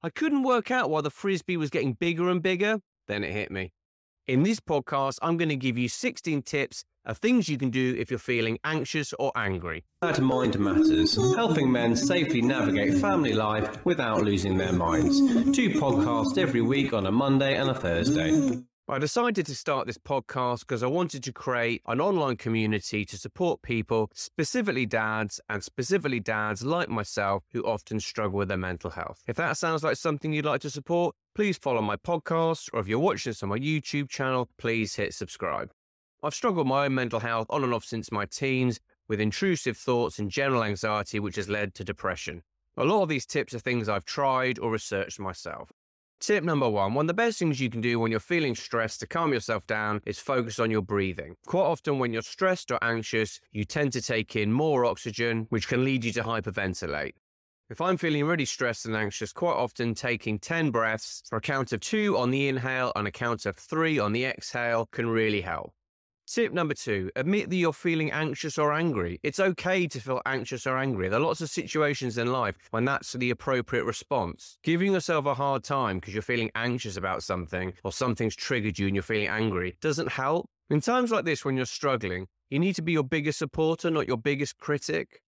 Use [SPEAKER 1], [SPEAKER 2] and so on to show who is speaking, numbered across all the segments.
[SPEAKER 1] I couldn't work out why the frisbee was getting bigger and bigger. Then it hit me. In this podcast, I'm going to give you 16 tips of things you can do if you're feeling anxious or angry.
[SPEAKER 2] Dad Mind Matters, helping men safely navigate family life without losing their minds. Two podcasts every week on a Monday and a Thursday.
[SPEAKER 1] I decided to start this podcast because I wanted to create an online community to support people, specifically dads, and specifically dads like myself who often struggle with their mental health. If that sounds like something you'd like to support, please follow my podcast, or if you're watching this on my YouTube channel, please hit subscribe. I've struggled with my own mental health on and off since my teens with intrusive thoughts and general anxiety, which has led to depression. A lot of these tips are things I've tried or researched myself. Tip number one one of the best things you can do when you're feeling stressed to calm yourself down is focus on your breathing. Quite often, when you're stressed or anxious, you tend to take in more oxygen, which can lead you to hyperventilate. If I'm feeling really stressed and anxious, quite often taking 10 breaths for a count of two on the inhale and a count of three on the exhale can really help. Tip number two admit that you're feeling anxious or angry. It's okay to feel anxious or angry. There are lots of situations in life when that's the appropriate response. Giving yourself a hard time because you're feeling anxious about something or something's triggered you and you're feeling angry doesn't help. In times like this, when you're struggling, you need to be your biggest supporter, not your biggest critic.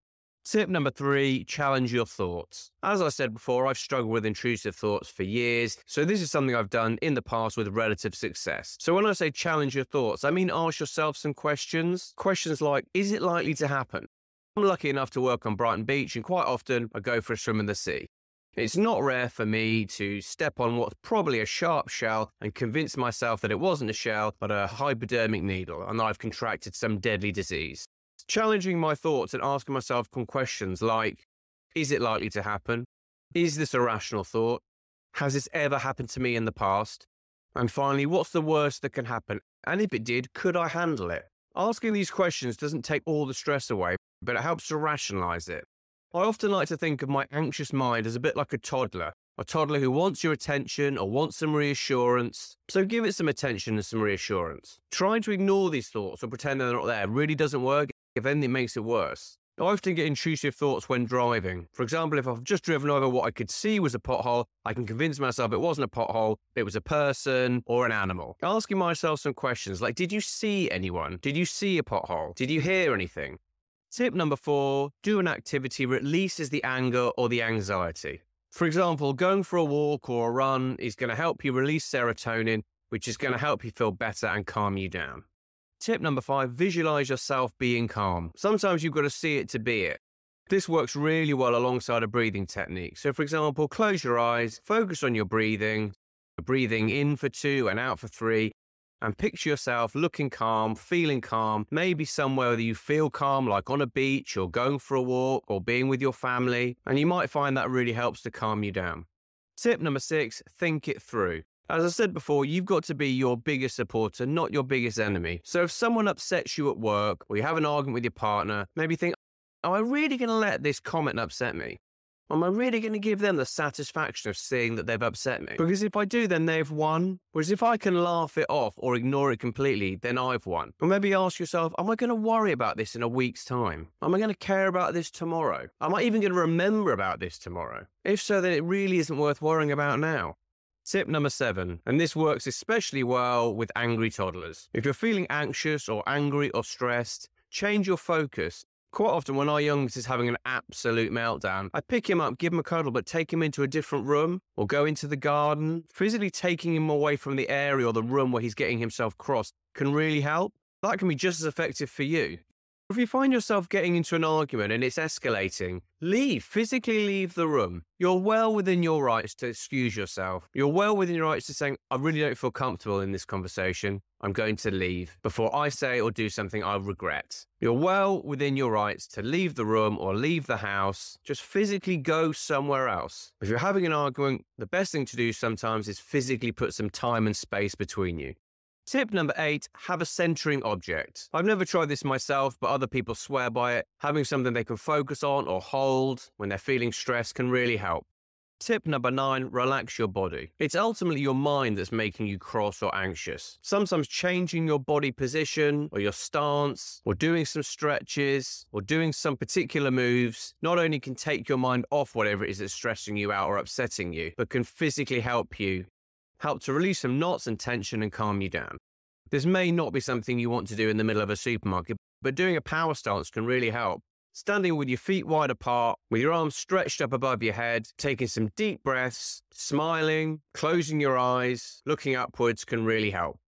[SPEAKER 1] Tip number three challenge your thoughts. As I said before, I've struggled with intrusive thoughts for years, so this is something I've done in the past with relative success. So when I say challenge your thoughts, I mean ask yourself some questions. Questions like Is it likely to happen? I'm lucky enough to work on Brighton Beach, and quite often I go for a swim in the sea. It's not rare for me to step on what's probably a sharp shell and convince myself that it wasn't a shell, but a hypodermic needle, and that I've contracted some deadly disease challenging my thoughts and asking myself questions like Is it likely to happen? Is this a rational thought? Has this ever happened to me in the past? And finally, what's the worst that can happen? And if it did, could I handle it? Asking these questions doesn't take all the stress away, but it helps to rationalize it. I often like to think of my anxious mind as a bit like a toddler a toddler who wants your attention or wants some reassurance. So give it some attention and some reassurance. Trying to ignore these thoughts or pretend they're not there really doesn't work. If anything, it makes it worse. I often get intrusive thoughts when driving. For example, if I've just driven over what I could see was a pothole, I can convince myself it wasn't a pothole, it was a person or an animal. Asking myself some questions like Did you see anyone? Did you see a pothole? Did you hear anything? Tip number four do an activity releases the anger or the anxiety. For example, going for a walk or a run is going to help you release serotonin, which is going to help you feel better and calm you down. Tip number five visualize yourself being calm. Sometimes you've got to see it to be it. This works really well alongside a breathing technique. So, for example, close your eyes, focus on your breathing, breathing in for two and out for three, and picture yourself looking calm, feeling calm, maybe somewhere that you feel calm, like on a beach or going for a walk or being with your family. And you might find that really helps to calm you down. Tip number six think it through. As I said before, you've got to be your biggest supporter, not your biggest enemy. So if someone upsets you at work or you have an argument with your partner, maybe think, Am I really going to let this comment upset me? Am I really going to give them the satisfaction of seeing that they've upset me? Because if I do, then they've won. Whereas if I can laugh it off or ignore it completely, then I've won. Or maybe ask yourself, am I going to worry about this in a week's time? Am I going to care about this tomorrow? Am I even going to remember about this tomorrow? If so, then it really isn't worth worrying about now. Tip number seven, and this works especially well with angry toddlers. If you're feeling anxious or angry or stressed, change your focus Quite often, when our youngest is having an absolute meltdown, I pick him up, give him a cuddle, but take him into a different room or go into the garden. Physically taking him away from the area or the room where he's getting himself crossed can really help. That can be just as effective for you. If you find yourself getting into an argument and it's escalating, leave, physically leave the room. You're well within your rights to excuse yourself. You're well within your rights to saying, I really don't feel comfortable in this conversation. I'm going to leave before I say or do something I regret. You're well within your rights to leave the room or leave the house. Just physically go somewhere else. If you're having an argument, the best thing to do sometimes is physically put some time and space between you. Tip number eight have a centering object. I've never tried this myself, but other people swear by it. Having something they can focus on or hold when they're feeling stressed can really help. Tip number nine, relax your body. It's ultimately your mind that's making you cross or anxious. Sometimes changing your body position or your stance or doing some stretches or doing some particular moves not only can take your mind off whatever it is that's stressing you out or upsetting you, but can physically help you, help to release some knots and tension and calm you down. This may not be something you want to do in the middle of a supermarket, but doing a power stance can really help. Standing with your feet wide apart, with your arms stretched up above your head, taking some deep breaths, smiling, closing your eyes, looking upwards can really help.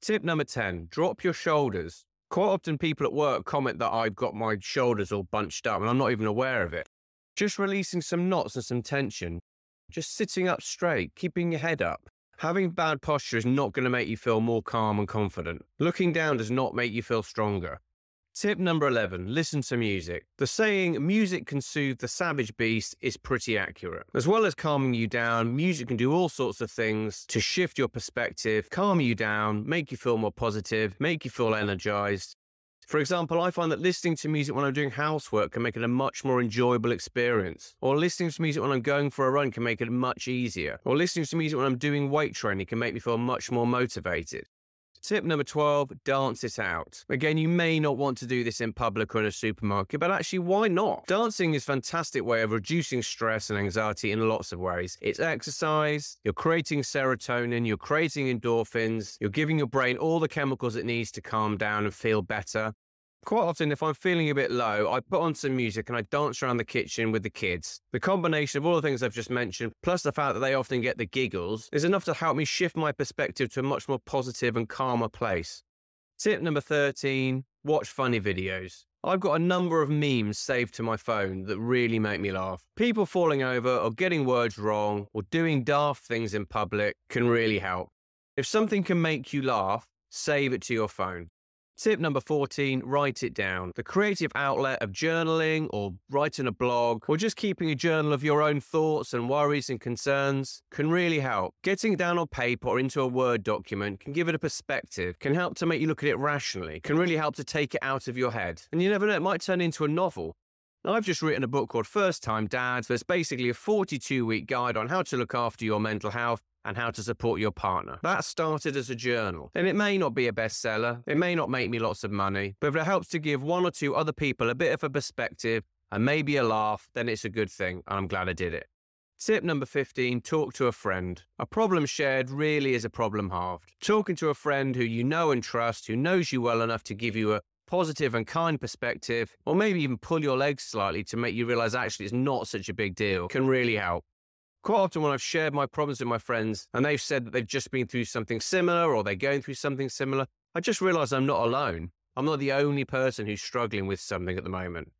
[SPEAKER 1] Tip number 10 drop your shoulders. Quite often, people at work comment that I've got my shoulders all bunched up and I'm not even aware of it. Just releasing some knots and some tension. Just sitting up straight, keeping your head up. Having bad posture is not going to make you feel more calm and confident. Looking down does not make you feel stronger. Tip number 11 listen to music. The saying, music can soothe the savage beast, is pretty accurate. As well as calming you down, music can do all sorts of things to shift your perspective, calm you down, make you feel more positive, make you feel energized. For example, I find that listening to music when I'm doing housework can make it a much more enjoyable experience. Or listening to music when I'm going for a run can make it much easier. Or listening to music when I'm doing weight training can make me feel much more motivated. Tip number 12 dance it out. Again, you may not want to do this in public or in a supermarket, but actually, why not? Dancing is a fantastic way of reducing stress and anxiety in lots of ways. It's exercise, you're creating serotonin, you're creating endorphins, you're giving your brain all the chemicals it needs to calm down and feel better. Quite often, if I'm feeling a bit low, I put on some music and I dance around the kitchen with the kids. The combination of all the things I've just mentioned, plus the fact that they often get the giggles, is enough to help me shift my perspective to a much more positive and calmer place. Tip number 13 watch funny videos. I've got a number of memes saved to my phone that really make me laugh. People falling over or getting words wrong or doing daft things in public can really help. If something can make you laugh, save it to your phone. Tip number 14 write it down. The creative outlet of journaling or writing a blog or just keeping a journal of your own thoughts and worries and concerns can really help. Getting it down on paper or into a Word document can give it a perspective, can help to make you look at it rationally, can really help to take it out of your head. And you never know, it might turn into a novel. I've just written a book called First Time Dad that's basically a 42 week guide on how to look after your mental health and how to support your partner. That started as a journal, and it may not be a bestseller, it may not make me lots of money, but if it helps to give one or two other people a bit of a perspective and maybe a laugh, then it's a good thing, and I'm glad I did it. Tip number 15 talk to a friend. A problem shared really is a problem halved. Talking to a friend who you know and trust, who knows you well enough to give you a positive and kind perspective, or maybe even pull your legs slightly to make you realize actually it's not such a big deal, can really help. Quite often, when I've shared my problems with my friends and they've said that they've just been through something similar or they're going through something similar, I just realize I'm not alone. I'm not the only person who's struggling with something at the moment.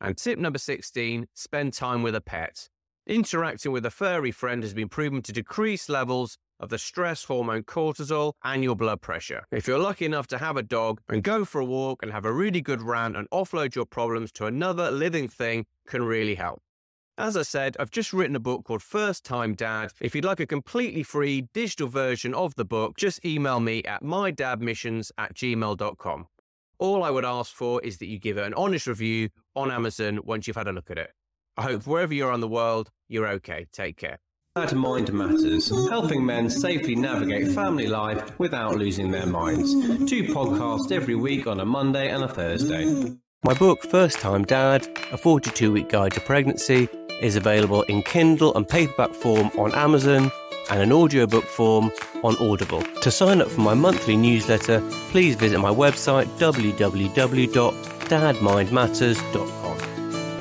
[SPEAKER 1] And tip number 16 spend time with a pet. Interacting with a furry friend has been proven to decrease levels of the stress hormone cortisol and your blood pressure. If you're lucky enough to have a dog and go for a walk and have a really good rant and offload your problems to another living thing can really help. As I said, I've just written a book called First Time Dad. If you'd like a completely free digital version of the book, just email me at mydadmissions at gmail.com. All I would ask for is that you give it an honest review on Amazon once you've had a look at it. I hope wherever you are in the world, you're okay. Take care.
[SPEAKER 2] Dad Mind Matters, helping men safely navigate family life without losing their minds. Two podcasts every week on a Monday and a Thursday.
[SPEAKER 1] My book, First Time Dad, a 42 week guide to pregnancy, is available in Kindle and paperback form on Amazon and an audiobook form on Audible. To sign up for my monthly newsletter, please visit my website www.dadmindmatters.com.